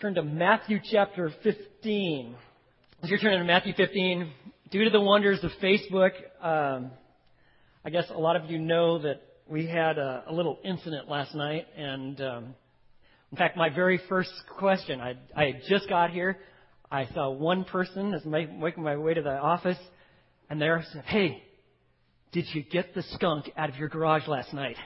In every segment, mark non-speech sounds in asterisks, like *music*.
turn to Matthew chapter 15. As you're turning to Matthew 15, due to the wonders of Facebook, um, I guess a lot of you know that we had a, a little incident last night, and um, in fact, my very first question, I, I had just got here. I saw one person as making my way to the office, and there said, "Hey, did you get the skunk out of your garage last night?"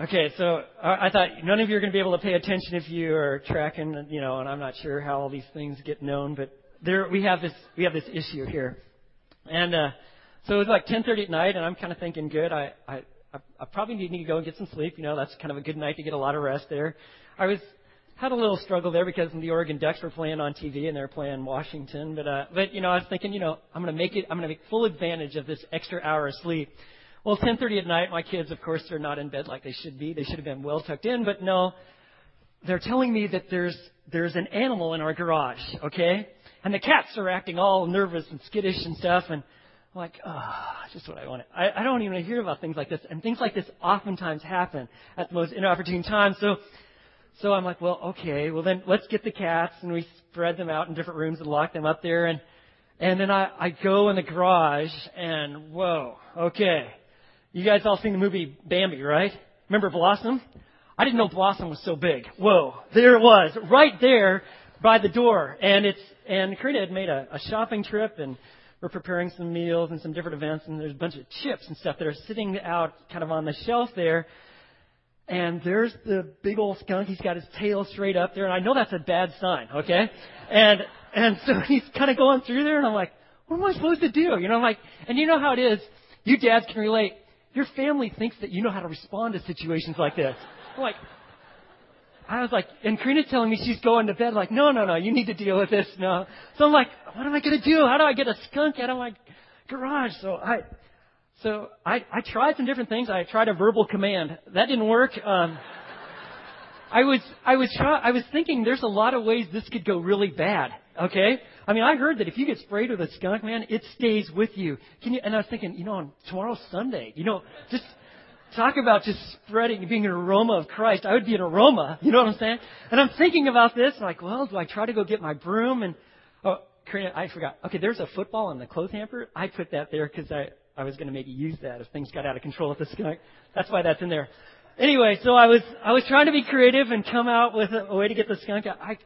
Okay, so I thought none of you are going to be able to pay attention if you are tracking, you know, and I'm not sure how all these things get known, but there we have this we have this issue here, and uh, so it was like 10:30 at night, and I'm kind of thinking, good, I I I probably need to go and get some sleep. You know, that's kind of a good night to get a lot of rest there. I was had a little struggle there because the Oregon Ducks were playing on TV and they're playing Washington, but uh, but you know, I was thinking, you know, I'm going to make it, I'm going to make full advantage of this extra hour of sleep. Well, 10:30 at night, my kids, of course, they're not in bed like they should be. They should have been well tucked in, but no, they're telling me that there's there's an animal in our garage, okay? And the cats are acting all nervous and skittish and stuff, and I'm like, ah, oh, just what I wanted. I, I don't even hear about things like this, and things like this oftentimes happen at the most inopportune times. So, so I'm like, well, okay, well then let's get the cats, and we spread them out in different rooms and lock them up there, and and then I I go in the garage, and whoa, okay you guys all seen the movie Bambi, right? Remember Blossom? I didn't know Blossom was so big. Whoa, there it was, right there by the door. And it's and Karina had made a, a shopping trip and we're preparing some meals and some different events and there's a bunch of chips and stuff that are sitting out kind of on the shelf there. And there's the big old skunk. He's got his tail straight up there, and I know that's a bad sign, okay? And and so *laughs* he's kind of going through there, and I'm like, what am I supposed to do? You know, I'm like, and you know how it is. You dads can relate. Your family thinks that you know how to respond to situations like this. I'm like, I was like, and Karina's telling me she's going to bed. Like, no, no, no, you need to deal with this now. So I'm like, what am I to do? How do I get a skunk out of my garage? So I, so I, I tried some different things. I tried a verbal command. That didn't work. Um, I was, I was, try, I was thinking there's a lot of ways this could go really bad. Okay? I mean, I heard that if you get sprayed with a skunk, man, it stays with you. Can you? And I was thinking, you know, on tomorrow's Sunday. You know, just talk about just spreading, being an aroma of Christ. I would be an aroma. You know what I'm saying? And I'm thinking about this. Like, well, do I try to go get my broom? And oh, I forgot. Okay, there's a football in the clothes hamper. I put that there because I I was going to maybe use that if things got out of control with the skunk. That's why that's in there. Anyway, so I was I was trying to be creative and come out with a, a way to get the skunk out. I,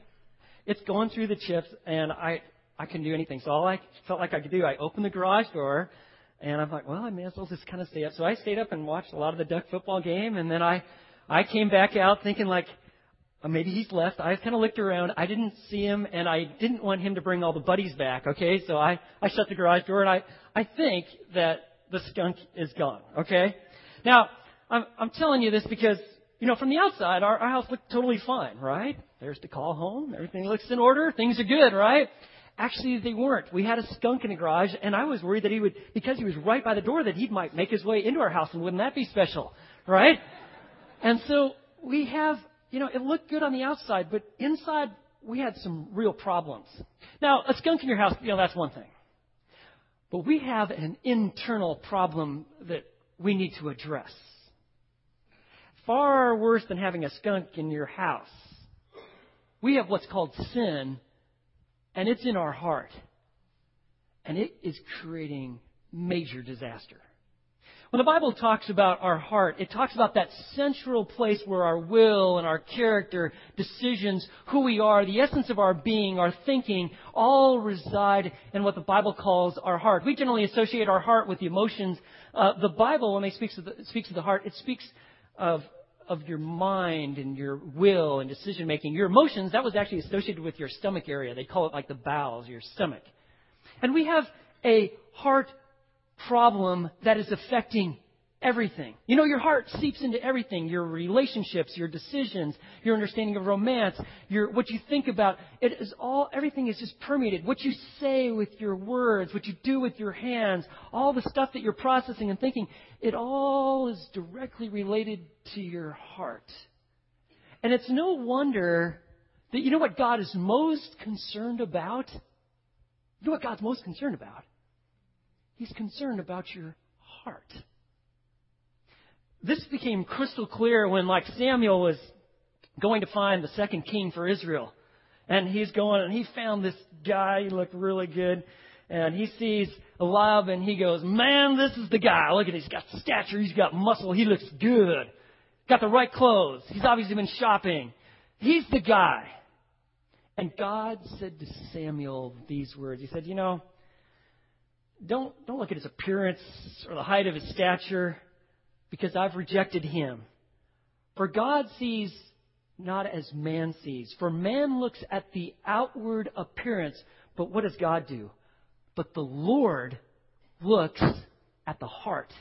it's going through the chips, and I I couldn't do anything. So all I felt like I could do, I opened the garage door, and I'm like, well, I may as well just kind of stay up. So I stayed up and watched a lot of the duck football game, and then I, I came back out thinking like, oh, maybe he's left. I kind of looked around. I didn't see him, and I didn't want him to bring all the buddies back. Okay, so I, I shut the garage door, and I, I think that the skunk is gone. Okay, now I'm, I'm telling you this because you know, from the outside, our, our house looked totally fine, right? There's the call home. Everything looks in order. Things are good, right? Actually, they weren't. We had a skunk in the garage, and I was worried that he would, because he was right by the door, that he might make his way into our house, and wouldn't that be special, right? And so we have, you know, it looked good on the outside, but inside we had some real problems. Now, a skunk in your house, you know, that's one thing. But we have an internal problem that we need to address. Far worse than having a skunk in your house. We have what's called sin and it's in our heart. And it is creating major disaster. When the Bible talks about our heart, it talks about that central place where our will and our character, decisions, who we are, the essence of our being, our thinking, all reside in what the Bible calls our heart. We generally associate our heart with the emotions. Uh, the Bible, when it speaks speaks of the heart, it speaks of of your mind and your will and decision making. Your emotions, that was actually associated with your stomach area. They call it like the bowels, your stomach. And we have a heart problem that is affecting everything. You know, your heart seeps into everything. Your relationships, your decisions, your understanding of romance, your, what you think about. It is all, everything is just permeated. What you say with your words, what you do with your hands, all the stuff that you're processing and thinking, it all is directly related to your heart. And it's no wonder that you know what God is most concerned about? You know what God's most concerned about? He's concerned about your heart this became crystal clear when, like, Samuel was going to find the second king for Israel. And he's going and he found this guy, he looked really good. And he sees Eliab and he goes, Man, this is the guy. Look at him. He's got stature, he's got muscle, he looks good. Got the right clothes. He's obviously been shopping. He's the guy. And God said to Samuel these words. He said, You know, don't, don't look at his appearance or the height of his stature because I've rejected him. For God sees not as man sees. For man looks at the outward appearance, but what does God do? But the Lord looks at the heart.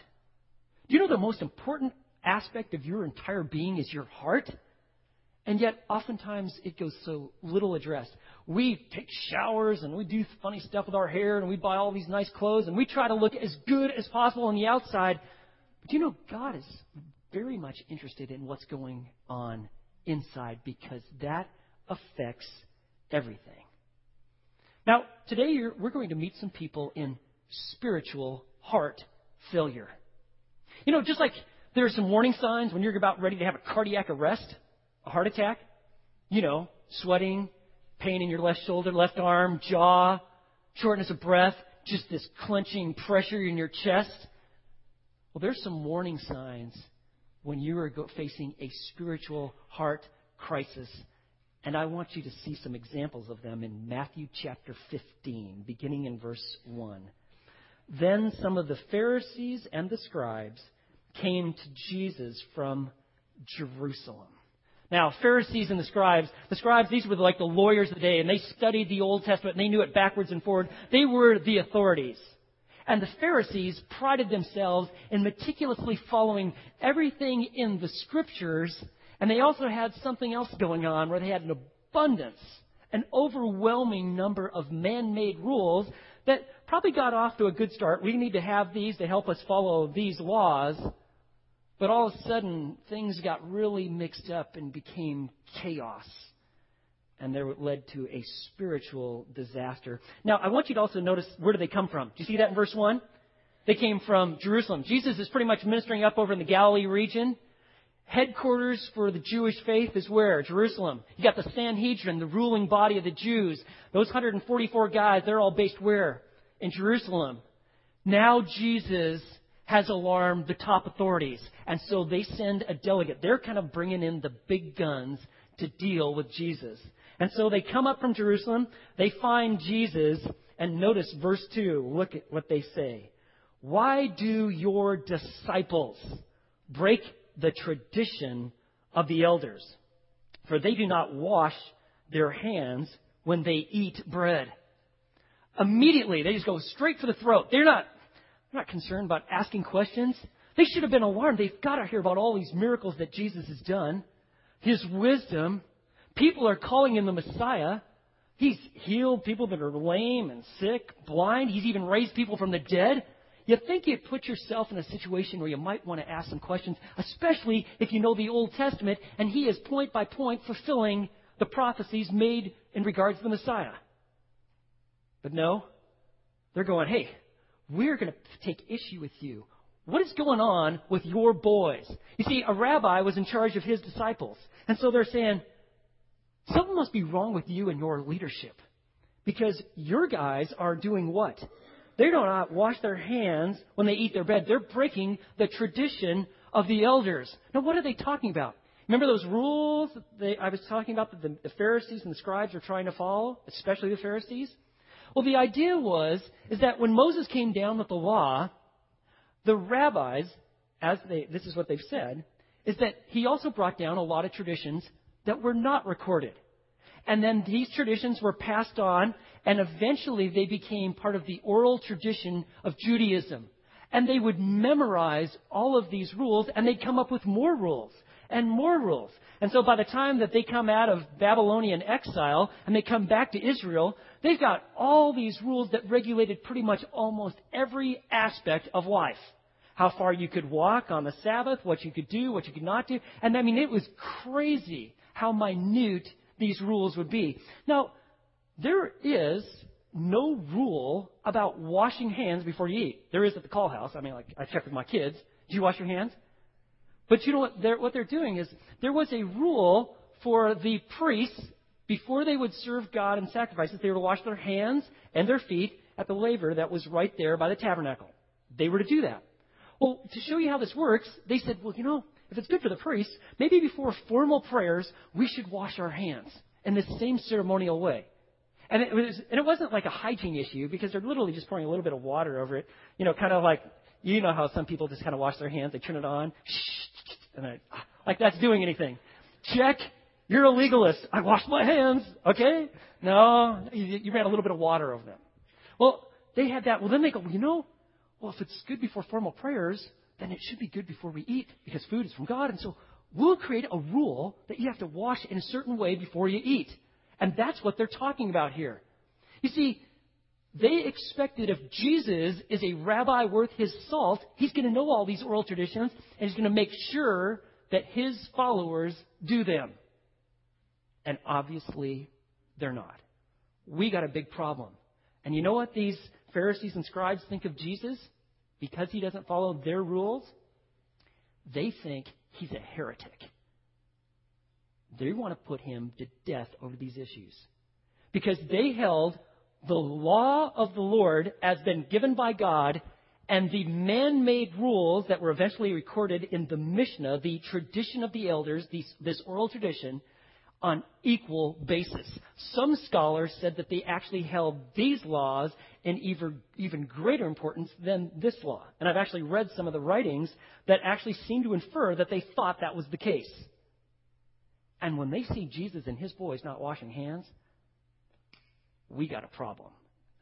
Do you know the most important aspect of your entire being is your heart? And yet, oftentimes, it goes so little addressed. We take showers and we do funny stuff with our hair and we buy all these nice clothes and we try to look as good as possible on the outside. But you know, God is very much interested in what's going on inside because that affects everything. Now, today we're going to meet some people in spiritual heart failure. You know, just like there are some warning signs when you're about ready to have a cardiac arrest, a heart attack, you know, sweating, pain in your left shoulder, left arm, jaw, shortness of breath, just this clenching pressure in your chest. Well, there's some warning signs when you are facing a spiritual heart crisis. And I want you to see some examples of them in Matthew chapter 15, beginning in verse 1. Then some of the Pharisees and the scribes came to Jesus from Jerusalem. Now, Pharisees and the scribes, the scribes, these were like the lawyers of the day, and they studied the Old Testament, and they knew it backwards and forward. They were the authorities. And the Pharisees prided themselves in meticulously following everything in the scriptures, and they also had something else going on where they had an abundance, an overwhelming number of man made rules that probably got off to a good start. We need to have these to help us follow these laws. But all of a sudden, things got really mixed up and became chaos and there led to a spiritual disaster. Now, I want you to also notice where do they come from? Do you see that in verse 1? They came from Jerusalem. Jesus is pretty much ministering up over in the Galilee region. Headquarters for the Jewish faith is where? Jerusalem. You got the Sanhedrin, the ruling body of the Jews. Those 144 guys, they're all based where? In Jerusalem. Now Jesus has alarmed the top authorities. And so they send a delegate. They're kind of bringing in the big guns to deal with Jesus. And so they come up from Jerusalem, they find Jesus, and notice verse 2. Look at what they say. Why do your disciples break the tradition of the elders? For they do not wash their hands when they eat bread. Immediately, they just go straight for the throat. They're not, they're not concerned about asking questions. They should have been alarmed. They've got to hear about all these miracles that Jesus has done, his wisdom, People are calling him the Messiah. He's healed people that are lame and sick, blind. He's even raised people from the dead. You think you'd put yourself in a situation where you might want to ask some questions, especially if you know the Old Testament and he is point by point fulfilling the prophecies made in regards to the Messiah. But no, they're going, hey, we're going to take issue with you. What is going on with your boys? You see, a rabbi was in charge of his disciples. And so they're saying, Something must be wrong with you and your leadership. Because your guys are doing what? They do not wash their hands when they eat their bread. They're breaking the tradition of the elders. Now, what are they talking about? Remember those rules they, I was talking about that the, the Pharisees and the scribes are trying to follow, especially the Pharisees? Well, the idea was is that when Moses came down with the law, the rabbis, as they, this is what they've said, is that he also brought down a lot of traditions that were not recorded. And then these traditions were passed on, and eventually they became part of the oral tradition of Judaism. And they would memorize all of these rules, and they'd come up with more rules and more rules. And so by the time that they come out of Babylonian exile and they come back to Israel, they've got all these rules that regulated pretty much almost every aspect of life. How far you could walk on the Sabbath, what you could do, what you could not do. And I mean, it was crazy how minute these rules would be. Now, there is no rule about washing hands before you eat. There is at the call house. I mean, like I check with my kids. Do you wash your hands? But you know what they're, what they're doing is there was a rule for the priests, before they would serve God in sacrifices, they were to wash their hands and their feet at the laver that was right there by the tabernacle. They were to do that. Well, to show you how this works, they said, well, you know, if it's good for the priests, maybe before formal prayers, we should wash our hands in the same ceremonial way. And it was, and it wasn't like a hygiene issue because they're literally just pouring a little bit of water over it. You know, kind of like, you know how some people just kind of wash their hands, they turn it on, *laughs* and I, ah, like that's doing anything. Check. You're a legalist. I washed my hands. Okay? No, you, you ran a little bit of water over them. Well, they had that. Well, then they go, you know, well, if it's good before formal prayers, then it should be good before we eat because food is from God. And so we'll create a rule that you have to wash in a certain way before you eat. And that's what they're talking about here. You see, they expected if Jesus is a rabbi worth his salt, he's going to know all these oral traditions and he's going to make sure that his followers do them. And obviously, they're not. We got a big problem. And you know what these Pharisees and scribes think of Jesus? Because he doesn't follow their rules, they think he's a heretic. They want to put him to death over these issues. Because they held the law of the Lord as been given by God and the man made rules that were eventually recorded in the Mishnah, the tradition of the elders, these, this oral tradition, on equal basis. Some scholars said that they actually held these laws in even, even greater importance than this law. And I've actually read some of the writings that actually seem to infer that they thought that was the case. And when they see Jesus and his boys not washing hands, we got a problem.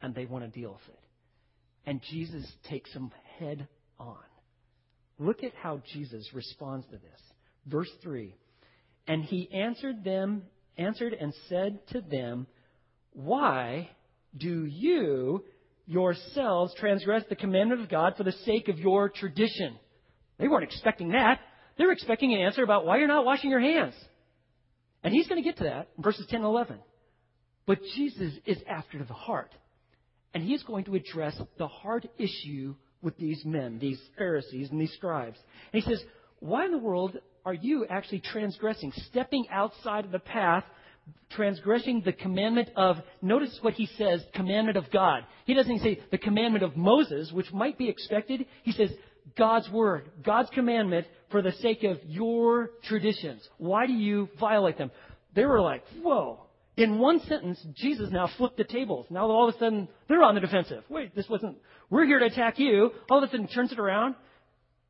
And they want to deal with it. And Jesus takes them head on. Look at how Jesus responds to this. Verse 3 and he answered them, answered and said to them, Why do you yourselves transgress the commandment of God for the sake of your tradition? They weren't expecting that. They were expecting an answer about why you're not washing your hands. And he's going to get to that in verses 10 and 11. But Jesus is after the heart. And he's going to address the heart issue with these men, these Pharisees and these scribes. And he says, Why in the world are you actually transgressing, stepping outside of the path, transgressing the commandment of, notice what he says, commandment of God. He doesn't say the commandment of Moses, which might be expected. He says God's word, God's commandment for the sake of your traditions. Why do you violate them? They were like, whoa. In one sentence, Jesus now flipped the tables. Now all of a sudden, they're on the defensive. Wait, this wasn't, we're here to attack you. All of a sudden, turns it around.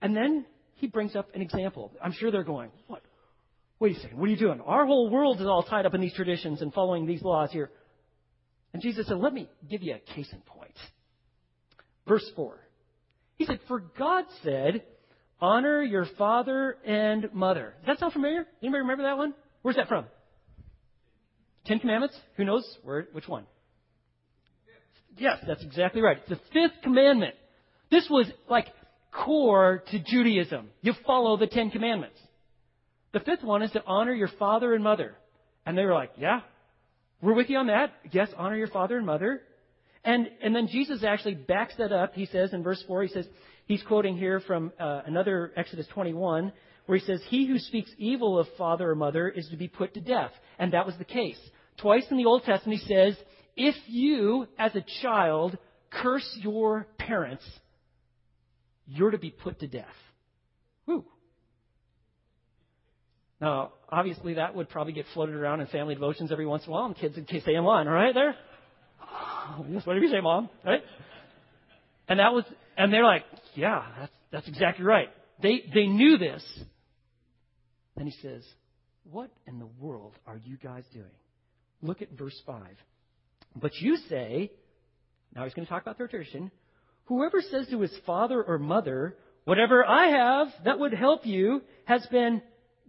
And then he brings up an example. I'm sure they're going, what? Wait a second, what are you doing? Our whole world is all tied up in these traditions and following these laws here. And Jesus said, let me give you a case in point. Verse 4. He said, For God said, honor your father and mother. Does that sound familiar? Anybody remember that one? Where's that from? Ten Commandments? Who knows where, which one? Yes, that's exactly right. It's the fifth commandment. This was like core to Judaism. You follow the Ten Commandments. The fifth one is to honor your father and mother. And they were like, yeah, we're with you on that. Yes, honor your father and mother. And, and then Jesus actually backs that up. He says in verse 4, he says, he's quoting here from uh, another Exodus 21, where he says, He who speaks evil of father or mother is to be put to death. And that was the case. Twice in the Old Testament he says, If you, as a child, curse your parents, you're to be put to death. Whew. Now, obviously, that would probably get floated around in family devotions every once in a while, and kids would say in line, all right, there? Yes, whatever you say, Mom, right? And that was, and they're like, yeah, that's, that's exactly right. They, they knew this. Then he says, what in the world are you guys doing? Look at verse 5. But you say, now he's going to talk about their tradition, Whoever says to his father or mother, Whatever I have that would help you has been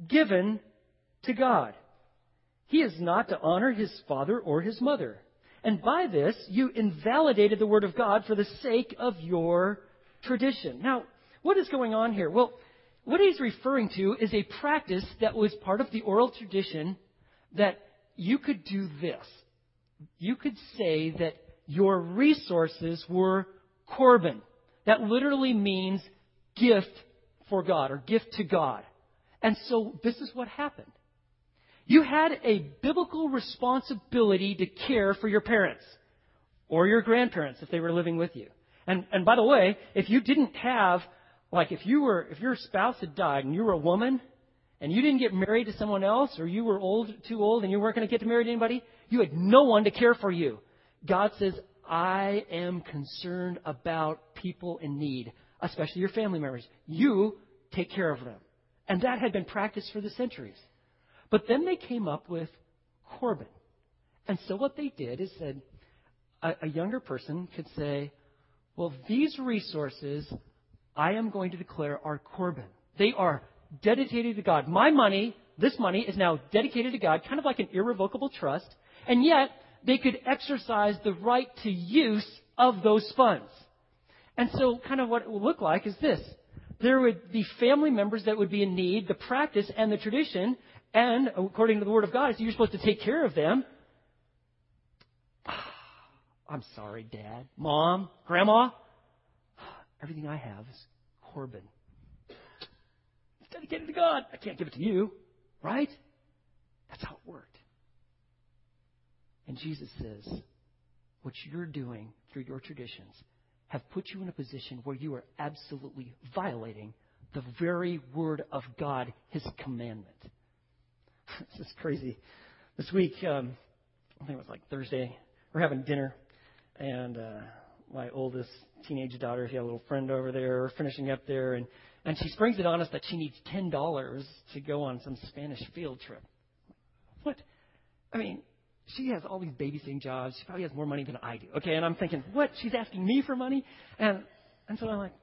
given to God. He is not to honor his father or his mother. And by this, you invalidated the word of God for the sake of your tradition. Now, what is going on here? Well, what he's referring to is a practice that was part of the oral tradition that you could do this. You could say that your resources were korban. That literally means gift for God or gift to God. And so this is what happened. You had a biblical responsibility to care for your parents or your grandparents if they were living with you. And, and by the way, if you didn't have, like if you were, if your spouse had died and you were a woman and you didn't get married to someone else or you were old, too old and you weren't going to get to anybody, you had no one to care for you. God says, I am concerned about people in need, especially your family members. You take care of them. And that had been practiced for the centuries. But then they came up with Corban. And so what they did is said, a, a younger person could say, well, these resources I am going to declare are Corban. They are dedicated to God. My money, this money, is now dedicated to God, kind of like an irrevocable trust, and yet they could exercise the right to use of those funds. And so, kind of what it would look like is this. There would be family members that would be in need. The practice and the tradition, and according to the Word of God, you're supposed to take care of them. *sighs* I'm sorry, Dad, Mom, Grandma. *sighs* Everything I have is Corban. It's dedicated to God. I can't give it to you, right? That's how it worked. And Jesus says, what you're doing through your traditions have put you in a position where you are absolutely violating the very word of God, His commandment. *laughs* this is crazy. This week, um, I think it was like Thursday, we're having dinner, and uh, my oldest teenage daughter, she had a little friend over there, we're finishing up there, and, and she springs it on us that she needs $10 to go on some Spanish field trip. What? I mean, she has all these babysitting jobs. She probably has more money than I do. Okay, and I'm thinking, what? She's asking me for money? And and so I'm like,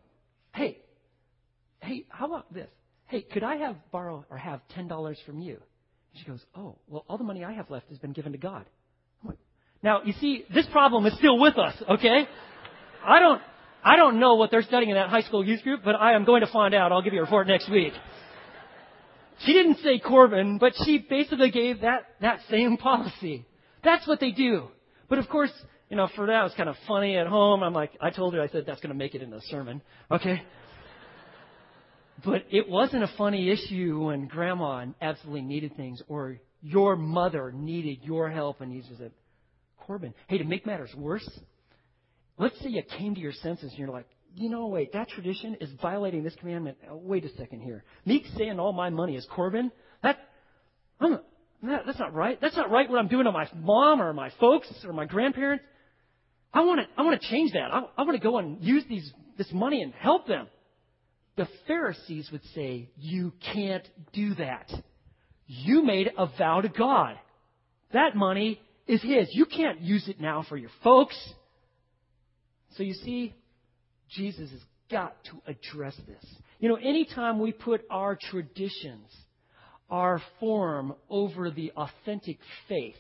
hey, hey, how about this? Hey, could I have borrow or have ten dollars from you? And she goes, oh, well, all the money I have left has been given to God. Like, now you see, this problem is still with us. Okay, I don't. I don't know what they're studying in that high school youth group, but I am going to find out. I'll give you a report next week. She didn't say Corban, but she basically gave that, that same *laughs* policy. That's what they do. But of course, you know, for that it was kind of funny at home. I'm like, I told her, I said, that's going to make it in the sermon. Okay? But it wasn't a funny issue when grandma absolutely needed things or your mother needed your help and you just said, Corban, hey, to make matters worse, let's say you came to your senses and you're like, you know, wait, that tradition is violating this commandment. Wait a second here. Me saying all my money is Corban, that, I'm, that's not right. That's not right what I'm doing to my mom or my folks or my grandparents. I want to, I want to change that. I, I want to go and use these, this money and help them. The Pharisees would say, you can't do that. You made a vow to God. That money is His. You can't use it now for your folks. So you see, Jesus has got to address this. You know, anytime we put our traditions our form over the authentic faith,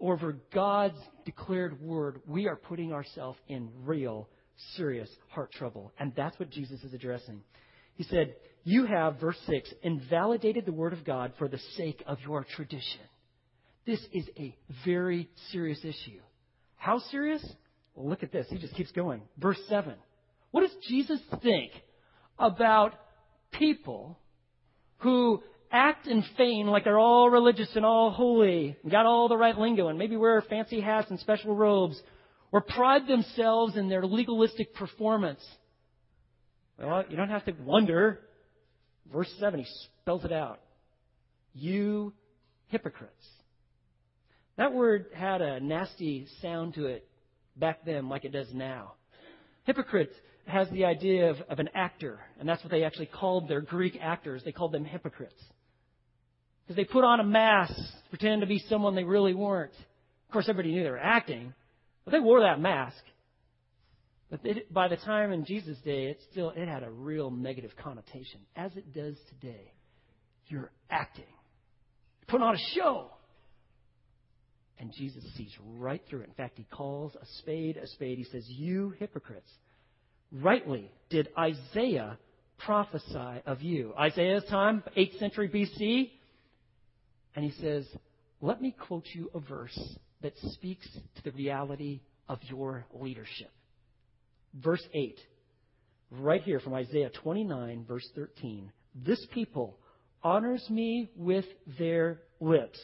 over God's declared word, we are putting ourselves in real, serious heart trouble. And that's what Jesus is addressing. He said, You have, verse 6, invalidated the word of God for the sake of your tradition. This is a very serious issue. How serious? Well, look at this. He just keeps going. Verse 7. What does Jesus think about people who act and feign like they're all religious and all holy, and got all the right lingo, and maybe wear fancy hats and special robes, or pride themselves in their legalistic performance. Well, you don't have to wonder. Verse 7, he spells it out. You hypocrites. That word had a nasty sound to it back then, like it does now. Hypocrites has the idea of, of an actor, and that's what they actually called their Greek actors. They called them hypocrites. Because they put on a mask pretend to be someone they really weren't. Of course, everybody knew they were acting, but they wore that mask. But by the time in Jesus' day, it still it had a real negative connotation, as it does today. You're acting, You're putting on a show. And Jesus sees right through it. In fact, he calls a spade a spade. He says, You hypocrites, rightly did Isaiah prophesy of you. Isaiah's time, 8th century BC, and he says, Let me quote you a verse that speaks to the reality of your leadership. Verse 8, right here from Isaiah 29, verse 13. This people honors me with their lips,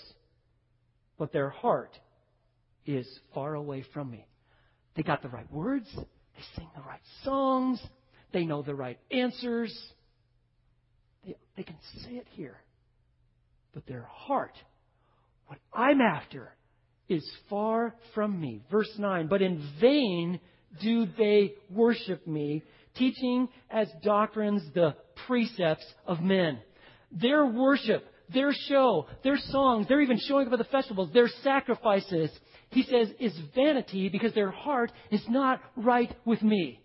but their heart is far away from me. They got the right words, they sing the right songs, they know the right answers. They, they can say it here. But their heart, what I'm after, is far from me. Verse 9, but in vain do they worship me, teaching as doctrines the precepts of men. Their worship, their show, their songs, they're even showing up at the festivals, their sacrifices, he says, is vanity because their heart is not right with me.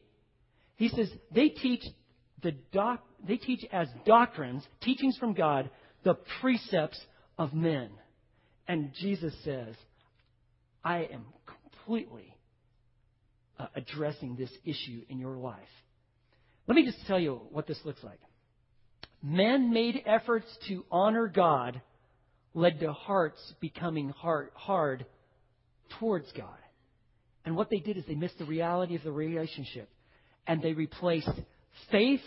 He says they teach the doc, they teach as doctrines, teachings from God, the precepts of men. And Jesus says, I am completely uh, addressing this issue in your life. Let me just tell you what this looks like. Man made efforts to honor God led to hearts becoming hard, hard towards God. And what they did is they missed the reality of the relationship. And they replaced faith,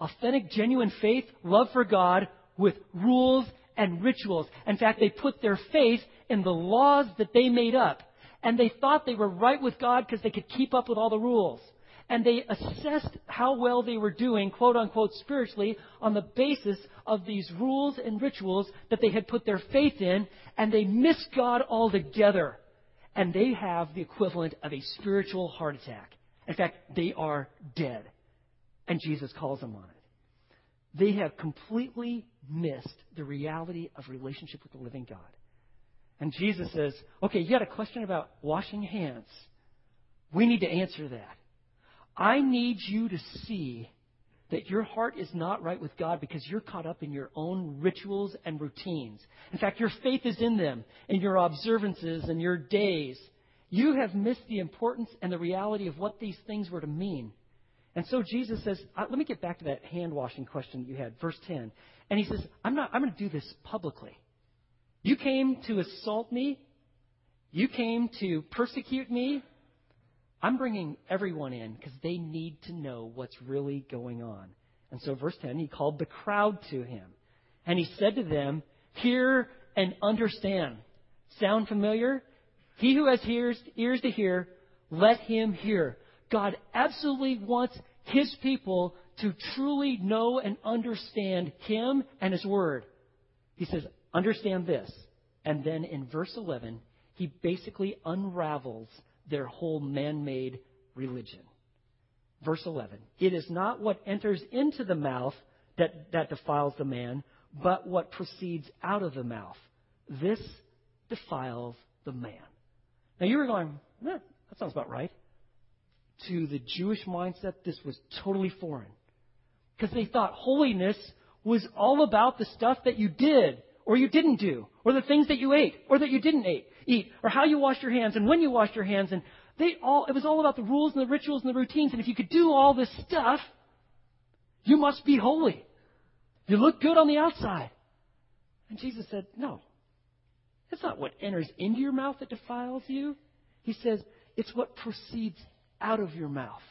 authentic, genuine faith, love for God, with rules and rituals. In fact, they put their faith in the laws that they made up. And they thought they were right with God because they could keep up with all the rules. And they assessed how well they were doing, quote unquote, spiritually on the basis of these rules and rituals that they had put their faith in. And they missed God altogether. And they have the equivalent of a spiritual heart attack. In fact, they are dead. And Jesus calls them on it. They have completely missed the reality of relationship with the living God. And Jesus says, okay, you had a question about washing hands. We need to answer that. I need you to see that your heart is not right with God because you're caught up in your own rituals and routines. In fact, your faith is in them, in your observances and your days. You have missed the importance and the reality of what these things were to mean. And so Jesus says, uh, let me get back to that hand washing question you had, verse 10. And he says, I'm not, I'm going to do this publicly. You came to assault me. You came to persecute me. I'm bringing everyone in because they need to know what's really going on. And so, verse 10, he called the crowd to him. And he said to them, Hear and understand. Sound familiar? He who has ears, ears to hear, let him hear. God absolutely wants his people to truly know and understand him and his word. He says, understand this. And then in verse 11, he basically unravels their whole man made religion. Verse 11 It is not what enters into the mouth that, that defiles the man, but what proceeds out of the mouth. This defiles the man. Now you were going, eh, that sounds about right. To the Jewish mindset, this was totally foreign. Because they thought holiness was all about the stuff that you did or you didn't do, or the things that you ate or that you didn't eat, or how you washed your hands and when you washed your hands. And they all, it was all about the rules and the rituals and the routines. And if you could do all this stuff, you must be holy. You look good on the outside. And Jesus said, no. It's not what enters into your mouth that defiles you. He says, it's what proceeds out of your mouth.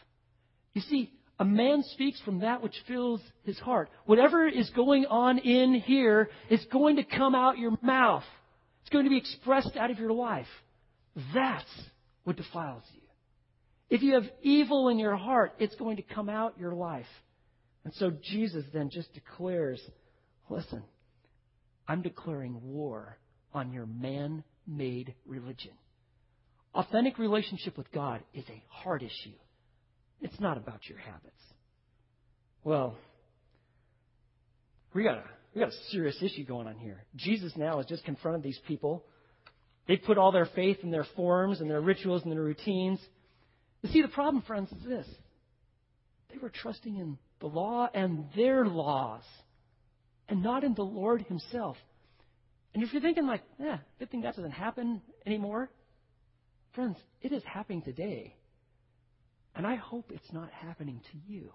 You see, a man speaks from that which fills his heart. Whatever is going on in here is going to come out your mouth. It's going to be expressed out of your life. That's what defiles you. If you have evil in your heart, it's going to come out your life. And so Jesus then just declares, listen, I'm declaring war on your man made religion. Authentic relationship with God is a hard issue. It's not about your habits. Well, we got a we got a serious issue going on here. Jesus now has just confronted these people. They put all their faith in their forms and their rituals and their routines. You see, the problem, friends, is this. They were trusting in the law and their laws, and not in the Lord Himself. And if you're thinking like, yeah, good thing that doesn't happen anymore, friends, it is happening today. And I hope it's not happening to you.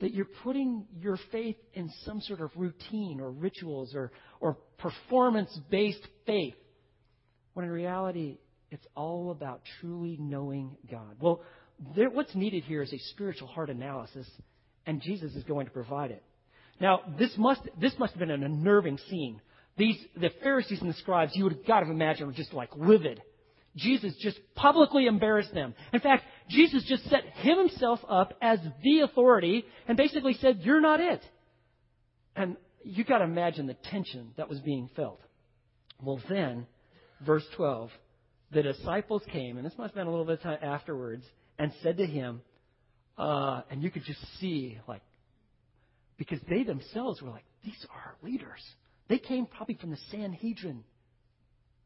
That you're putting your faith in some sort of routine or rituals or, or performance based faith, when in reality, it's all about truly knowing God. Well, there, what's needed here is a spiritual heart analysis, and Jesus is going to provide it. Now, this must, this must have been an unnerving scene. These, the Pharisees and the scribes, you would have got to imagine, were just like livid. Jesus just publicly embarrassed them. In fact, Jesus just set himself up as the authority and basically said, You're not it. And you got to imagine the tension that was being felt. Well, then, verse 12, the disciples came, and this must have been a little bit of time afterwards, and said to him, uh, and you could just see, like, because they themselves were like, these are our leaders. They came probably from the Sanhedrin.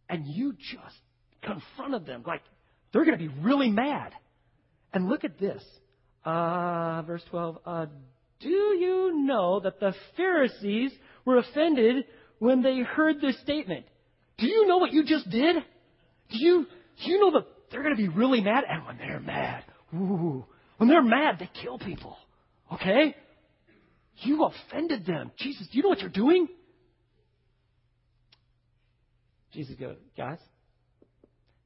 And you just confronted them. Like, they're going to be really mad. And look at this. Uh, verse 12. Uh, do you know that the Pharisees were offended when they heard this statement? Do you know what you just did? Do you, do you know that they're going to be really mad? And when they're mad, ooh, when they're mad, they kill people. Okay? You offended them. Jesus, do you know what you're doing? Jesus goes, guys,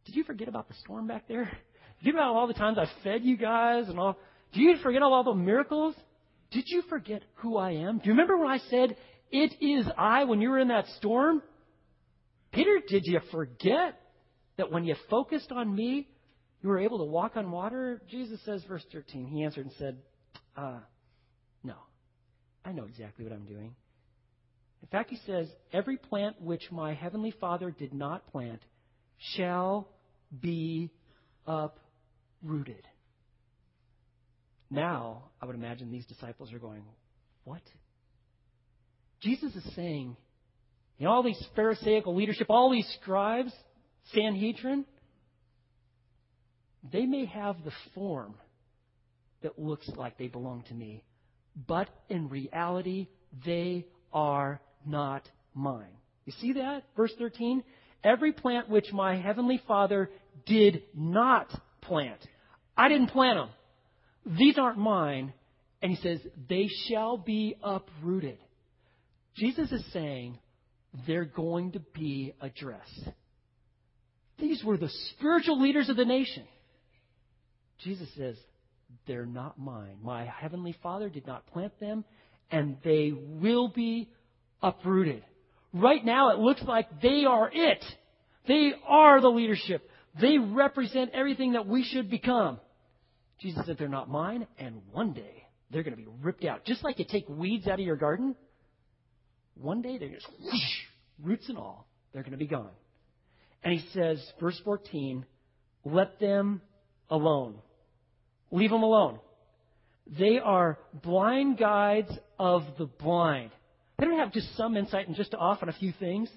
did you forget about the storm back there? Did you about all the times I fed you guys and all? Do you forget all the miracles? Did you forget who I am? Do you remember when I said, It is I when you were in that storm? Peter, did you forget that when you focused on me, you were able to walk on water? Jesus says, verse 13, he answered and said, uh, No, I know exactly what I'm doing. In fact, he says, Every plant which my heavenly Father did not plant shall be uprooted. Now, I would imagine these disciples are going, What? Jesus is saying, you know, all these Pharisaical leadership, all these scribes, Sanhedrin, they may have the form that looks like they belong to me, but in reality, they are not mine. You see that? Verse 13? Every plant which my heavenly Father did not plant. I didn't plant them. These aren't mine. And he says, they shall be uprooted. Jesus is saying they're going to be addressed. These were the spiritual leaders of the nation. Jesus says, they're not mine. My heavenly Father did not plant them, and they will be uprooted. Right now, it looks like they are it. They are the leadership. They represent everything that we should become. Jesus said, They're not mine, and one day they're going to be ripped out. Just like you take weeds out of your garden, one day they're just whoosh, roots and all, they're going to be gone. And he says, verse 14, let them alone. Leave them alone. They are blind guides of the blind. They don't have just some insight and just off on a few things.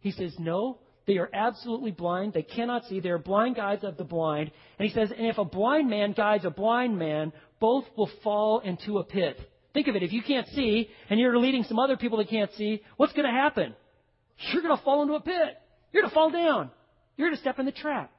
He says, no, they are absolutely blind. They cannot see. They are blind guides of the blind. And he says, and if a blind man guides a blind man, both will fall into a pit. Think of it. If you can't see and you're leading some other people that can't see, what's going to happen? You're going to fall into a pit. You're going to fall down. You're going to step in the trap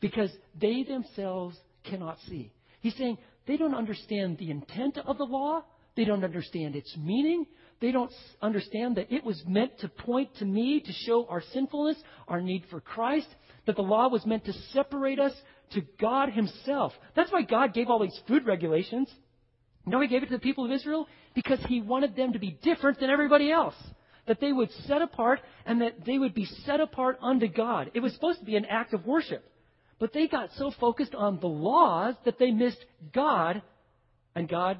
because they themselves cannot see. He's saying they don't understand the intent of the law. They don't understand its meaning. They don't understand that it was meant to point to me to show our sinfulness, our need for Christ, that the law was meant to separate us to God Himself. That's why God gave all these food regulations. Know, He gave it to the people of Israel because He wanted them to be different than everybody else. That they would set apart and that they would be set apart unto God. It was supposed to be an act of worship. But they got so focused on the laws that they missed God. And God,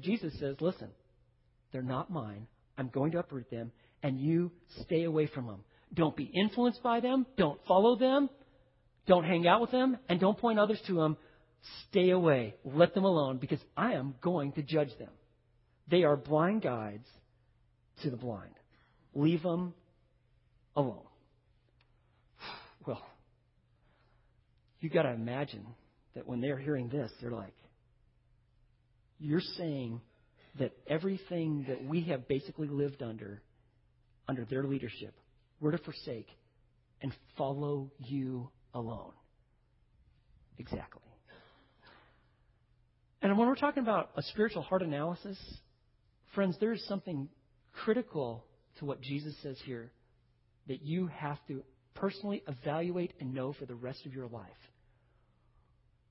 Jesus says, listen, they're not mine. I'm going to uproot them, and you stay away from them. Don't be influenced by them. Don't follow them. Don't hang out with them, and don't point others to them. Stay away. Let them alone, because I am going to judge them. They are blind guides to the blind. Leave them alone. *sighs* Well, you got to imagine that when they're hearing this, they're like, you're saying that everything that we have basically lived under, under their leadership, we're to forsake and follow you alone. Exactly. And when we're talking about a spiritual heart analysis, friends, there is something critical to what Jesus says here that you have to personally evaluate and know for the rest of your life.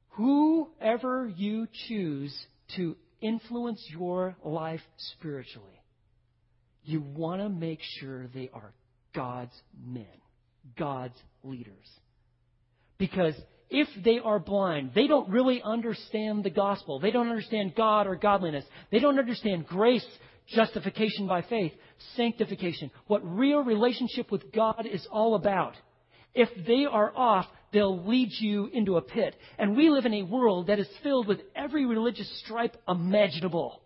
Whoever you choose to influence your life spiritually. You want to make sure they are God's men, God's leaders. Because if they are blind, they don't really understand the gospel. They don't understand God or godliness. They don't understand grace, justification by faith, sanctification, what real relationship with God is all about. If they are off, they'll lead you into a pit. And we live in a world that is filled with every religious stripe imaginable.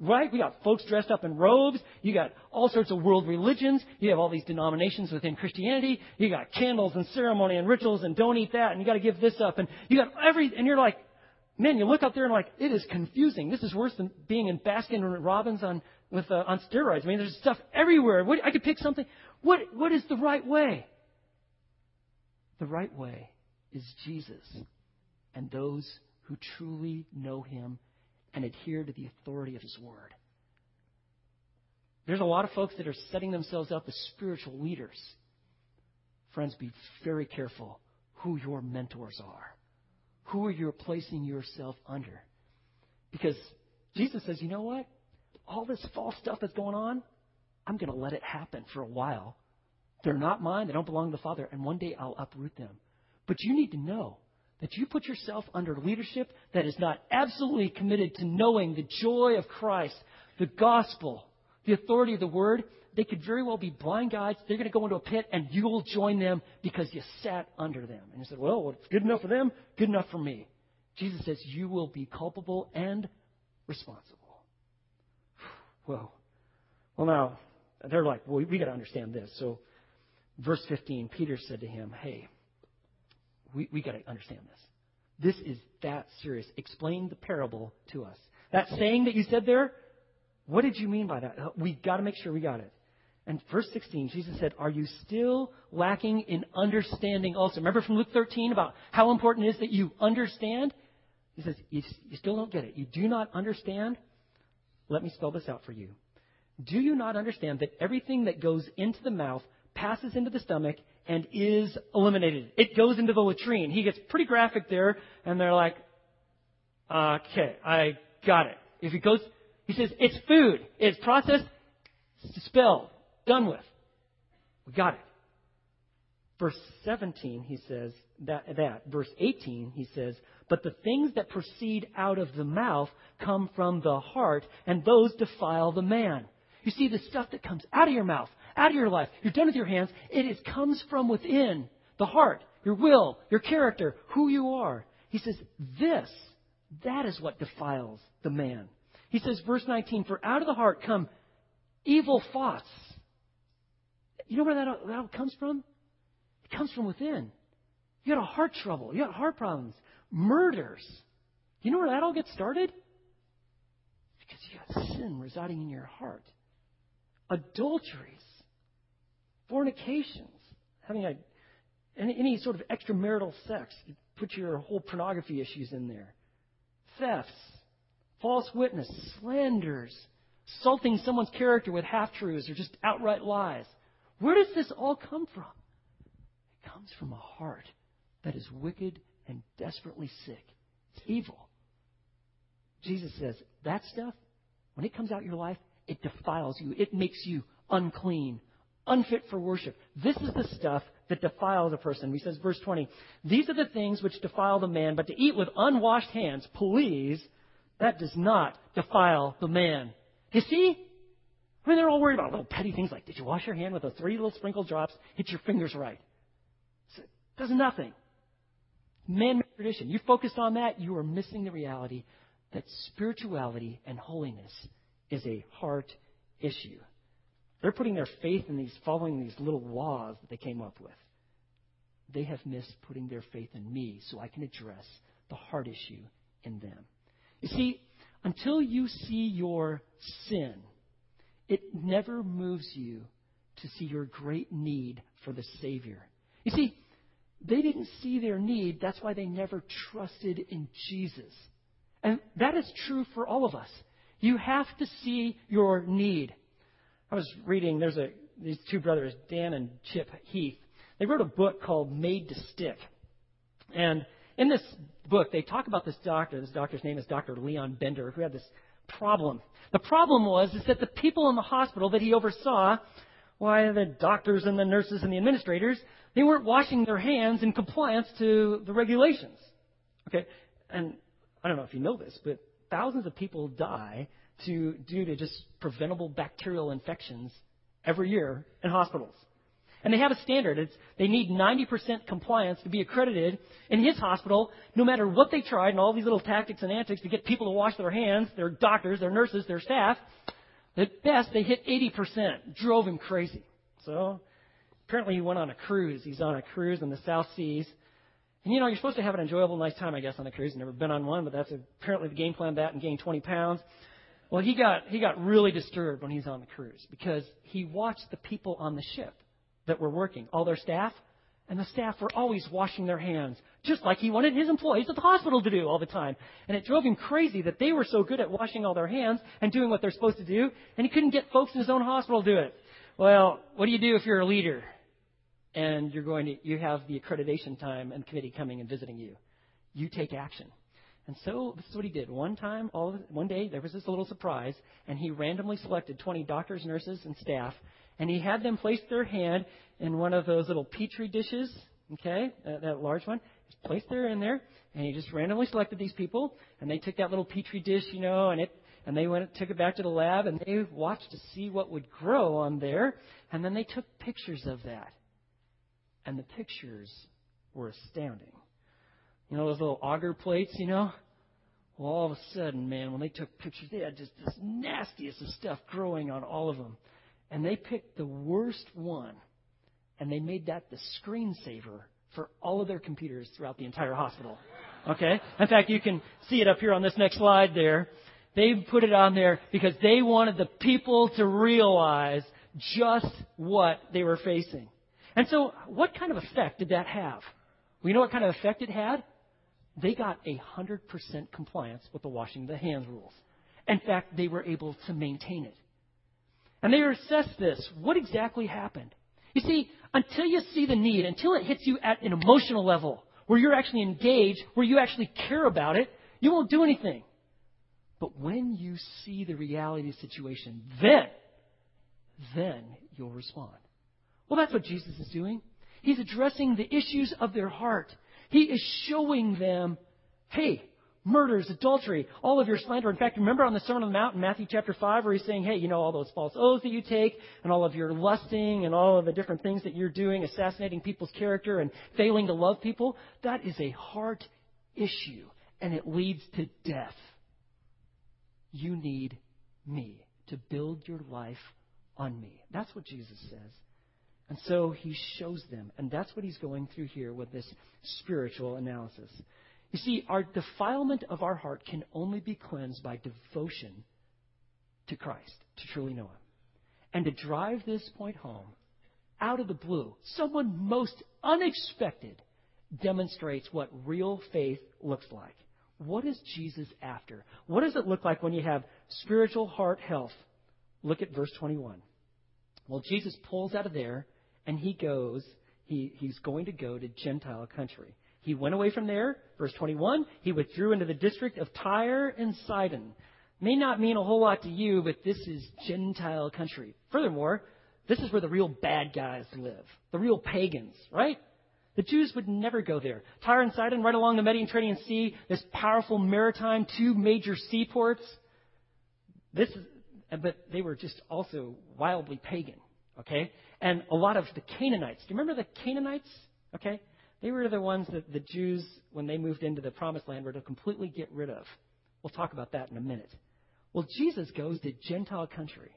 Right? We got folks dressed up in robes. You got all sorts of world religions. You have all these denominations within Christianity. You got candles and ceremony and rituals and don't eat that and you got to give this up and you got every and you're like, man, you look out there and like it is confusing. This is worse than being in Baskin Robbins on with uh, on steroids. I mean, there's stuff everywhere. What, I could pick something. What what is the right way? The right way is Jesus and those who truly know Him and adhere to the authority of His Word. There's a lot of folks that are setting themselves up as spiritual leaders. Friends, be very careful who your mentors are. Who are you placing yourself under? Because Jesus says, you know what? All this false stuff that's going on, I'm going to let it happen for a while. They're not mine. They don't belong to the Father. And one day I'll uproot them. But you need to know that you put yourself under leadership that is not absolutely committed to knowing the joy of Christ, the gospel, the authority of the word, they could very well be blind guides. They're going to go into a pit and you'll join them because you sat under them. And you said, well, it's good enough for them, good enough for me. Jesus says you will be culpable and responsible. *sighs* Well, well now, they're like, well, we got to understand this. So, verse 15, Peter said to him, hey, we, we got to understand this. This is that serious. Explain the parable to us. That saying that you said there, what did you mean by that? Uh, we got to make sure we got it. And verse 16, Jesus said, Are you still lacking in understanding also? Remember from Luke 13 about how important it is that you understand? He says, You, you still don't get it. You do not understand? Let me spell this out for you. Do you not understand that everything that goes into the mouth passes into the stomach and is eliminated. It goes into the latrine. He gets pretty graphic there, and they're like, okay, I got it. If he goes, he says, it's food. It's processed, it's done with. We got it. Verse 17, he says that, that. Verse 18, he says, but the things that proceed out of the mouth come from the heart, and those defile the man. You see, the stuff that comes out of your mouth, out of your life. You're done with your hands. It is, comes from within the heart, your will, your character, who you are. He says, This, that is what defiles the man. He says, verse 19, For out of the heart come evil thoughts. You know where that, that all comes from? It comes from within. You got a heart trouble. You got heart problems. Murders. You know where that all gets started? Because you got sin residing in your heart. Adulteries fornications, having a, any, any sort of extramarital sex. Put your whole pornography issues in there. Thefts, false witness, slanders, insulting someone's character with half truths or just outright lies. Where does this all come from? It comes from a heart that is wicked and desperately sick. It's evil. Jesus says that stuff, when it comes out your life, it defiles you. It makes you unclean, unfit for worship. This is the stuff that defiles a person. He says, verse 20, These are the things which defile the man, but to eat with unwashed hands, please, that does not defile the man. You see? I mean, they're all worried about little petty things like, did you wash your hand with those three little sprinkle drops? Hit your fingers right. it does nothing. Man-made tradition. You focused on that, you are missing the reality that spirituality and holiness is a heart issue. They're putting their faith in these, following these little laws that they came up with. They have missed putting their faith in me so I can address the heart issue in them. You see, until you see your sin, it never moves you to see your great need for the Savior. You see, they didn't see their need. That's why they never trusted in Jesus. And that is true for all of us. You have to see your need. I was reading, there's a, these two brothers, Dan and Chip Heath. They wrote a book called Made to Stick. And in this book, they talk about this doctor. This doctor's name is Dr. Leon Bender, who had this problem. The problem was is that the people in the hospital that he oversaw, why the doctors and the nurses and the administrators, they weren't washing their hands in compliance to the regulations. Okay, and I don't know if you know this, but thousands of people die to, due to just preventable bacterial infections every year in hospitals. And they have a standard. It's, they need 90% compliance to be accredited. In his hospital, no matter what they tried and all these little tactics and antics to get people to wash their hands, their doctors, their nurses, their staff, at best they hit 80%. Drove him crazy. So apparently he went on a cruise. He's on a cruise in the South Seas. And you know, you're supposed to have an enjoyable, nice time, I guess, on a cruise. I've never been on one, but that's apparently the game plan that and gain 20 pounds. Well, he got, he got really disturbed when he's on the cruise because he watched the people on the ship that were working, all their staff, and the staff were always washing their hands, just like he wanted his employees at the hospital to do all the time. And it drove him crazy that they were so good at washing all their hands and doing what they're supposed to do, and he couldn't get folks in his own hospital to do it. Well, what do you do if you're a leader and you're going to you have the accreditation time and committee coming and visiting you? You take action. And so this is what he did. One time, all one day, there was this little surprise, and he randomly selected 20 doctors, nurses, and staff, and he had them place their hand in one of those little petri dishes, okay, that, that large one. Just placed there in there, and he just randomly selected these people, and they took that little petri dish, you know, and it and they went took it back to the lab, and they watched to see what would grow on there, and then they took pictures of that, and the pictures were astounding. You know those little agar plates, you know? Well, all of a sudden, man, when they took pictures, they had just this nastiest of stuff growing on all of them. And they picked the worst one, and they made that the screensaver for all of their computers throughout the entire hospital. Okay? In fact, you can see it up here on this next slide there. They put it on there because they wanted the people to realize just what they were facing. And so, what kind of effect did that have? We know what kind of effect it had? They got a 100% compliance with the washing the hands rules. In fact, they were able to maintain it. And they assessed this. What exactly happened? You see, until you see the need, until it hits you at an emotional level, where you're actually engaged, where you actually care about it, you won't do anything. But when you see the reality of the situation, then, then you'll respond. Well, that's what Jesus is doing. He's addressing the issues of their heart. He is showing them, hey, murders, adultery, all of your slander. In fact, remember on the Sermon on the Mount in Matthew chapter 5 where he's saying, hey, you know, all those false oaths that you take and all of your lusting and all of the different things that you're doing, assassinating people's character and failing to love people, that is a heart issue and it leads to death. You need me to build your life on me. That's what Jesus says. And so he shows them. And that's what he's going through here with this spiritual analysis. You see, our defilement of our heart can only be cleansed by devotion to Christ, to truly know him. And to drive this point home, out of the blue, someone most unexpected demonstrates what real faith looks like. What is Jesus after? What does it look like when you have spiritual heart health? Look at verse 21. Well, Jesus pulls out of there and he goes, he, he's going to go to Gentile country. He went away from there, verse 21. He withdrew into the district of Tyre and Sidon. May not mean a whole lot to you, but this is Gentile country. Furthermore, this is where the real bad guys live, the real pagans, right? The Jews would never go there. Tyre and Sidon, right along the Mediterranean Sea, this powerful maritime, two major seaports. This is, but they were just also wildly pagan. Okay? And a lot of the Canaanites. Do you remember the Canaanites? Okay? They were the ones that the Jews, when they moved into the promised land, were to completely get rid of. We'll talk about that in a minute. Well, Jesus goes to Gentile country.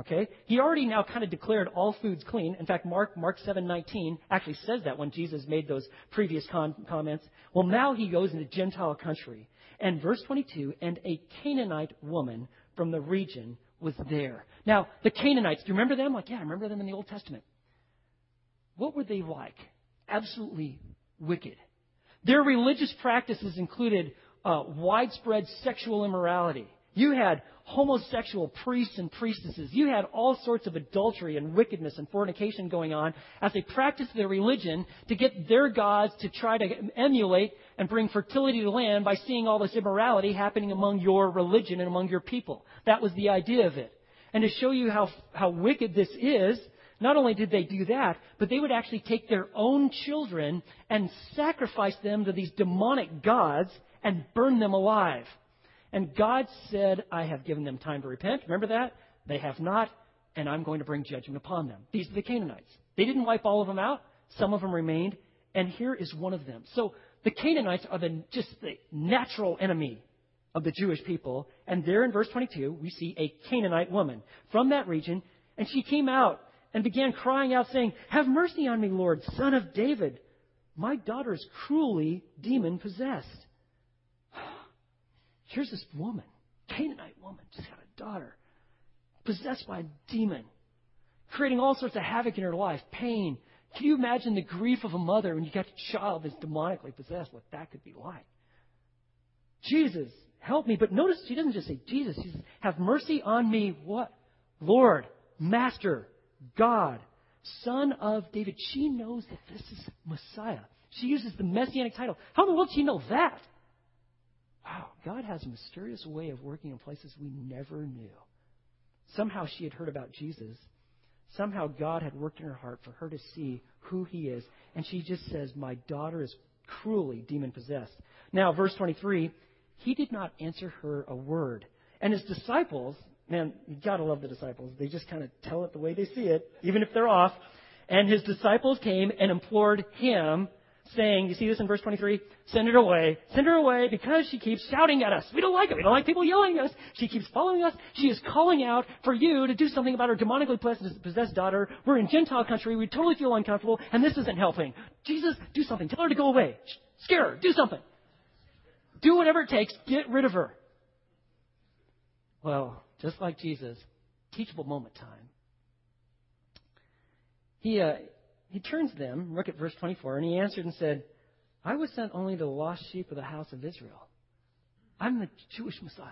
Okay? He already now kind of declared all foods clean. In fact, Mark, Mark 7:19 actually says that when Jesus made those previous con- comments. Well, now he goes into Gentile country. And verse 22, and a Canaanite woman from the region was there. Now, the Canaanites, do you remember them? Like, yeah, I remember them in the Old Testament. What were they like? Absolutely wicked. Their religious practices included uh, widespread sexual immorality. You had homosexual priests and priestesses. You had all sorts of adultery and wickedness and fornication going on as they practiced their religion to get their gods to try to emulate and bring fertility to land by seeing all this immorality happening among your religion and among your people. That was the idea of it. And to show you how, how wicked this is, not only did they do that, but they would actually take their own children and sacrifice them to these demonic gods and burn them alive. And God said, I have given them time to repent. Remember that? They have not, and I'm going to bring judgment upon them. These are the Canaanites. They didn't wipe all of them out. Some of them remained. And here is one of them. So the Canaanites are the, just the natural enemy of the Jewish people. And there in verse 22, we see a Canaanite woman from that region. And she came out and began crying out, saying, Have mercy on me, Lord, son of David. My daughter is cruelly demon possessed. Here's this woman, Canaanite woman, just had a daughter, possessed by a demon, creating all sorts of havoc in her life, pain. Can you imagine the grief of a mother when you got a child that's demonically possessed? What that could be like. Jesus, help me. But notice she doesn't just say Jesus. She says, Have mercy on me. What? Lord, Master, God, Son of David. She knows that this is Messiah. She uses the messianic title. How in the world does she know that? Wow, God has a mysterious way of working in places we never knew. Somehow she had heard about Jesus. Somehow God had worked in her heart for her to see who he is. And she just says, My daughter is cruelly demon possessed. Now, verse 23, he did not answer her a word. And his disciples, man, you gotta love the disciples. They just kind of tell it the way they see it, even if they're off. And his disciples came and implored him saying, you see this in verse 23? Send her away. Send her away because she keeps shouting at us. We don't like it. We don't like people yelling at us. She keeps following us. She is calling out for you to do something about her demonically possessed daughter. We're in Gentile country. We totally feel uncomfortable, and this isn't helping. Jesus, do something. Tell her to go away. Scare her. Do something. Do whatever it takes. Get rid of her. Well, just like Jesus, teachable moment time. He, uh, he turns them, look at verse 24, and he answered and said, I was sent only to the lost sheep of the house of Israel. I'm the Jewish Messiah.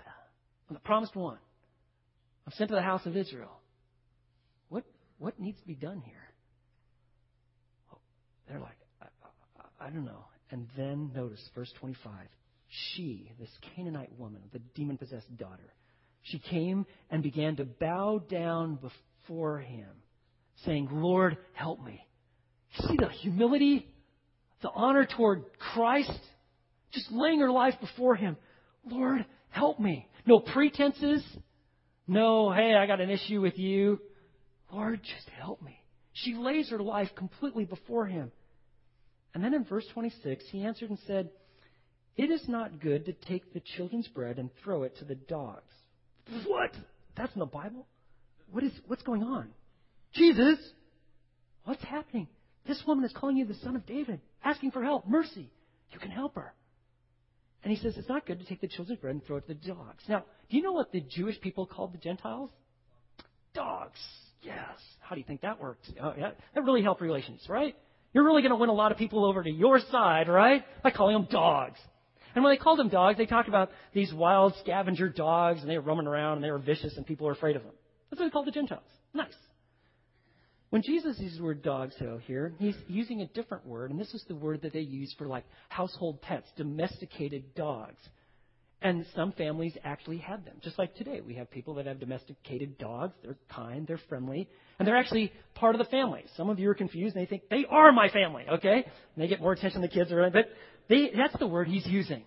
I'm the promised one. I'm sent to the house of Israel. What, what needs to be done here? They're like, I, I, I don't know. And then notice verse 25. She, this Canaanite woman, the demon possessed daughter, she came and began to bow down before him, saying, Lord, help me. See the humility, the honor toward Christ, just laying her life before Him. Lord, help me. No pretenses. No, hey, I got an issue with you. Lord, just help me. She lays her life completely before Him. And then in verse 26, he answered and said, It is not good to take the children's bread and throw it to the dogs. What? That's in the Bible? What is, what's going on? Jesus, what's happening? This woman is calling you the son of David, asking for help, mercy. You can help her. And he says, It's not good to take the children's bread and throw it to the dogs. Now, do you know what the Jewish people called the Gentiles? Dogs. Yes. How do you think that worked? Oh, yeah. That really helped relations, right? You're really going to win a lot of people over to your side, right? By calling them dogs. And when they called them dogs, they talked about these wild scavenger dogs, and they were roaming around, and they were vicious, and people were afraid of them. That's what they called the Gentiles. Nice. When Jesus uses the word dogs though, here, he's using a different word, and this is the word that they use for like household pets, domesticated dogs. And some families actually have them. Just like today, we have people that have domesticated dogs. They're kind, they're friendly, and they're actually part of the family. Some of you are confused and they think they are my family, okay? And they get more attention than the kids are, but they, that's the word he's using.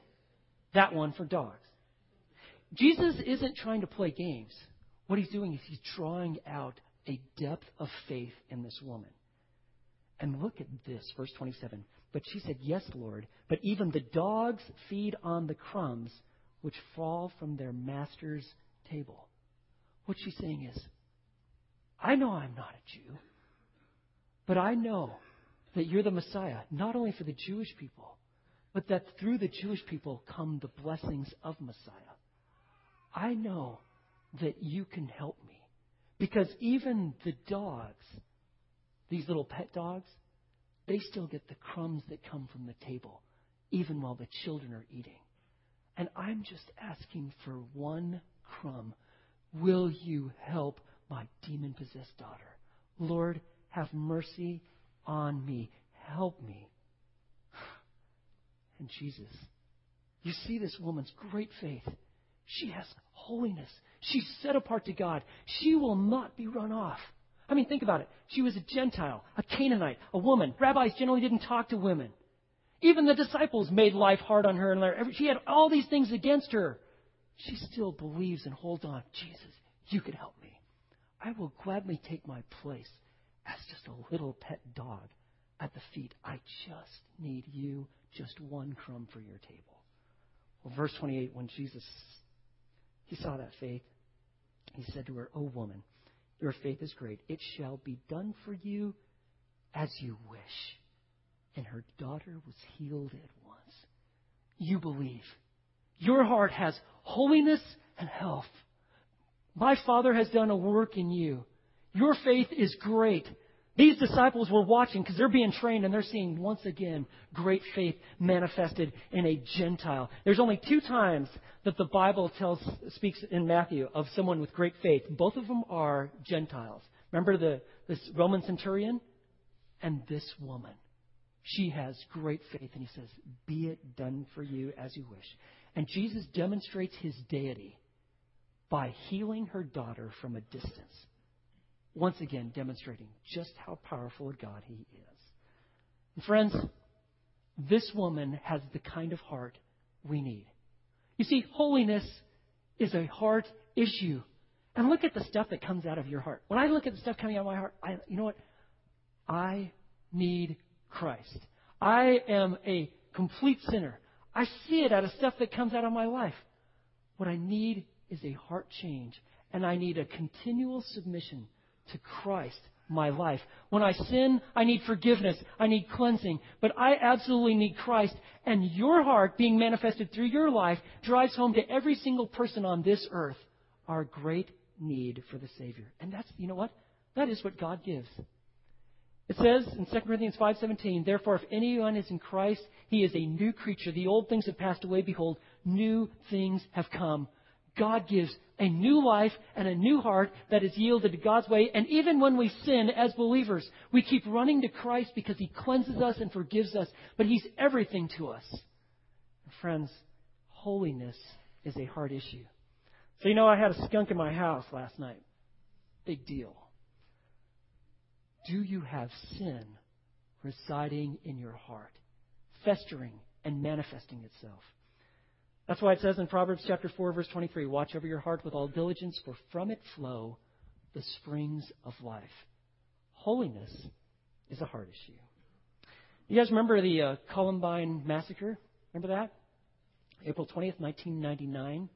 That one for dogs. Jesus isn't trying to play games. What he's doing is he's drawing out a depth of faith in this woman. And look at this, verse 27. But she said, Yes, Lord, but even the dogs feed on the crumbs which fall from their master's table. What she's saying is, I know I'm not a Jew, but I know that you're the Messiah, not only for the Jewish people, but that through the Jewish people come the blessings of Messiah. I know that you can help me. Because even the dogs, these little pet dogs, they still get the crumbs that come from the table, even while the children are eating. And I'm just asking for one crumb. Will you help my demon possessed daughter? Lord, have mercy on me. Help me. *sighs* And Jesus, you see this woman's great faith. She has holiness. She's set apart to God. She will not be run off. I mean, think about it. She was a Gentile, a Canaanite, a woman. Rabbis generally didn't talk to women. Even the disciples made life hard on her, and she had all these things against her. She still believes and holds on. Jesus, you can help me. I will gladly take my place as just a little pet dog at the feet. I just need you, just one crumb for your table. Well, verse 28, when Jesus he saw that faith, he said to her, O woman, your faith is great. It shall be done for you as you wish. And her daughter was healed at once. You believe. Your heart has holiness and health. My Father has done a work in you. Your faith is great. These disciples were watching because they're being trained and they're seeing once again great faith manifested in a Gentile. There's only two times that the Bible tells, speaks in Matthew of someone with great faith. Both of them are Gentiles. Remember the, this Roman centurion? And this woman. She has great faith and he says, be it done for you as you wish. And Jesus demonstrates his deity by healing her daughter from a distance once again demonstrating just how powerful a God he is. And friends, this woman has the kind of heart we need. You see, holiness is a heart issue. And look at the stuff that comes out of your heart. When I look at the stuff coming out of my heart, I, you know what? I need Christ. I am a complete sinner. I see it out of stuff that comes out of my life. What I need is a heart change, and I need a continual submission to Christ my life. When I sin, I need forgiveness. I need cleansing. But I absolutely need Christ. And your heart being manifested through your life drives home to every single person on this earth our great need for the Savior. And that's, you know what? That is what God gives. It says in 2 Corinthians 5:17, "Therefore if anyone is in Christ, he is a new creature. The old things have passed away; behold, new things have come." God gives a new life and a new heart that is yielded to God's way. And even when we sin as believers, we keep running to Christ because He cleanses us and forgives us. But He's everything to us. Friends, holiness is a hard issue. So, you know, I had a skunk in my house last night. Big deal. Do you have sin residing in your heart, festering and manifesting itself? That's why it says in Proverbs chapter 4 verse 23, watch over your heart with all diligence for from it flow the springs of life. Holiness is a heart issue. You guys remember the uh, Columbine massacre? Remember that? April 20th, 1999.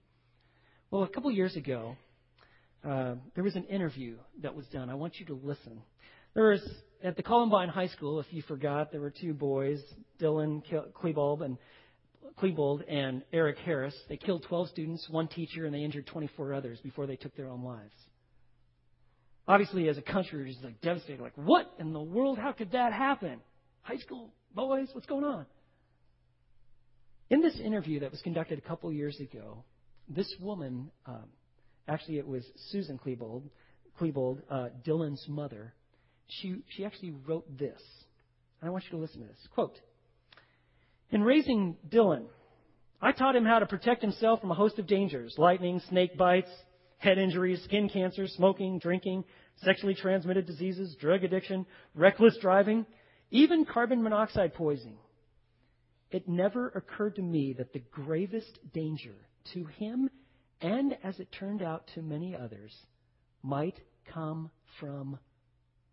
Well, a couple years ago, uh, there was an interview that was done. I want you to listen. There was at the Columbine High School. If you forgot, there were two boys, Dylan Klebold and Klebold and Eric Harris. They killed 12 students, one teacher, and they injured 24 others before they took their own lives. Obviously, as a country, we're just like devastated. Like, what in the world? How could that happen? High school boys, what's going on? In this interview that was conducted a couple years ago, this woman, um, actually it was Susan Klebold, Klebold, uh, Dylan's mother, she, she actually wrote this. And I want you to listen to this. Quote, in raising Dylan, I taught him how to protect himself from a host of dangers lightning, snake bites, head injuries, skin cancer, smoking, drinking, sexually transmitted diseases, drug addiction, reckless driving, even carbon monoxide poisoning. It never occurred to me that the gravest danger to him, and as it turned out to many others, might come from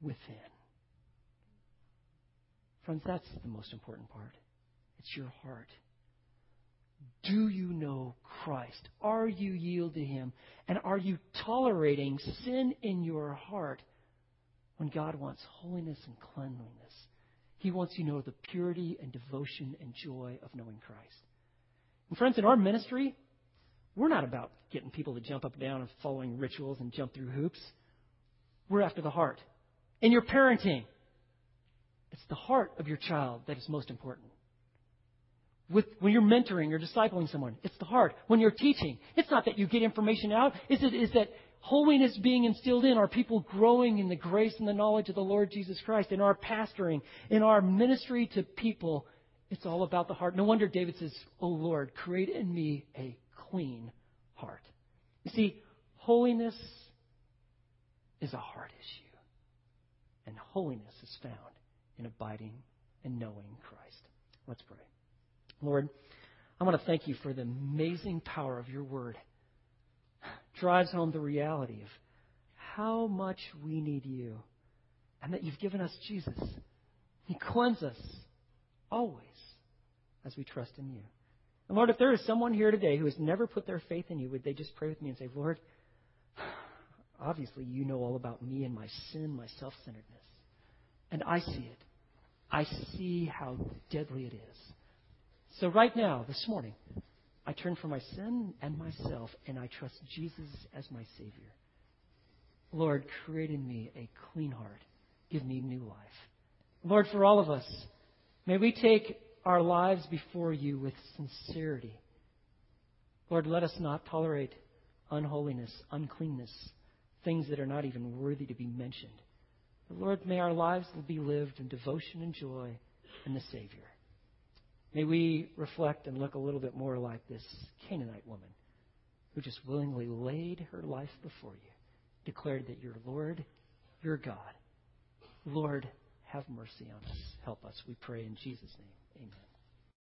within. Friends, that's the most important part. It's your heart. Do you know Christ? Are you yielded to Him? And are you tolerating sin in your heart when God wants holiness and cleanliness? He wants you to know the purity and devotion and joy of knowing Christ. And friends, in our ministry, we're not about getting people to jump up and down and following rituals and jump through hoops. We're after the heart. In your parenting, it's the heart of your child that is most important. With, when you're mentoring or discipling someone, it's the heart. When you're teaching, it's not that you get information out. Is it is that holiness being instilled in? Are people growing in the grace and the knowledge of the Lord Jesus Christ? In our pastoring, in our ministry to people, it's all about the heart. No wonder David says, "O Lord, create in me a clean heart." You see, holiness is a heart issue, and holiness is found in abiding and knowing Christ. Let's pray. Lord, I want to thank you for the amazing power of your word. It drives home the reality of how much we need you and that you've given us Jesus. He cleanses us always as we trust in you. And Lord, if there is someone here today who has never put their faith in you, would they just pray with me and say, Lord, obviously you know all about me and my sin, my self centeredness. And I see it. I see how deadly it is. So, right now, this morning, I turn from my sin and myself, and I trust Jesus as my Savior. Lord, create in me a clean heart. Give me new life. Lord, for all of us, may we take our lives before you with sincerity. Lord, let us not tolerate unholiness, uncleanness, things that are not even worthy to be mentioned. But Lord, may our lives be lived in devotion and joy in the Savior. May we reflect and look a little bit more like this Canaanite woman who just willingly laid her life before you, declared that you're Lord, you're God. Lord, have mercy on us. Help us, we pray in Jesus' name. Amen.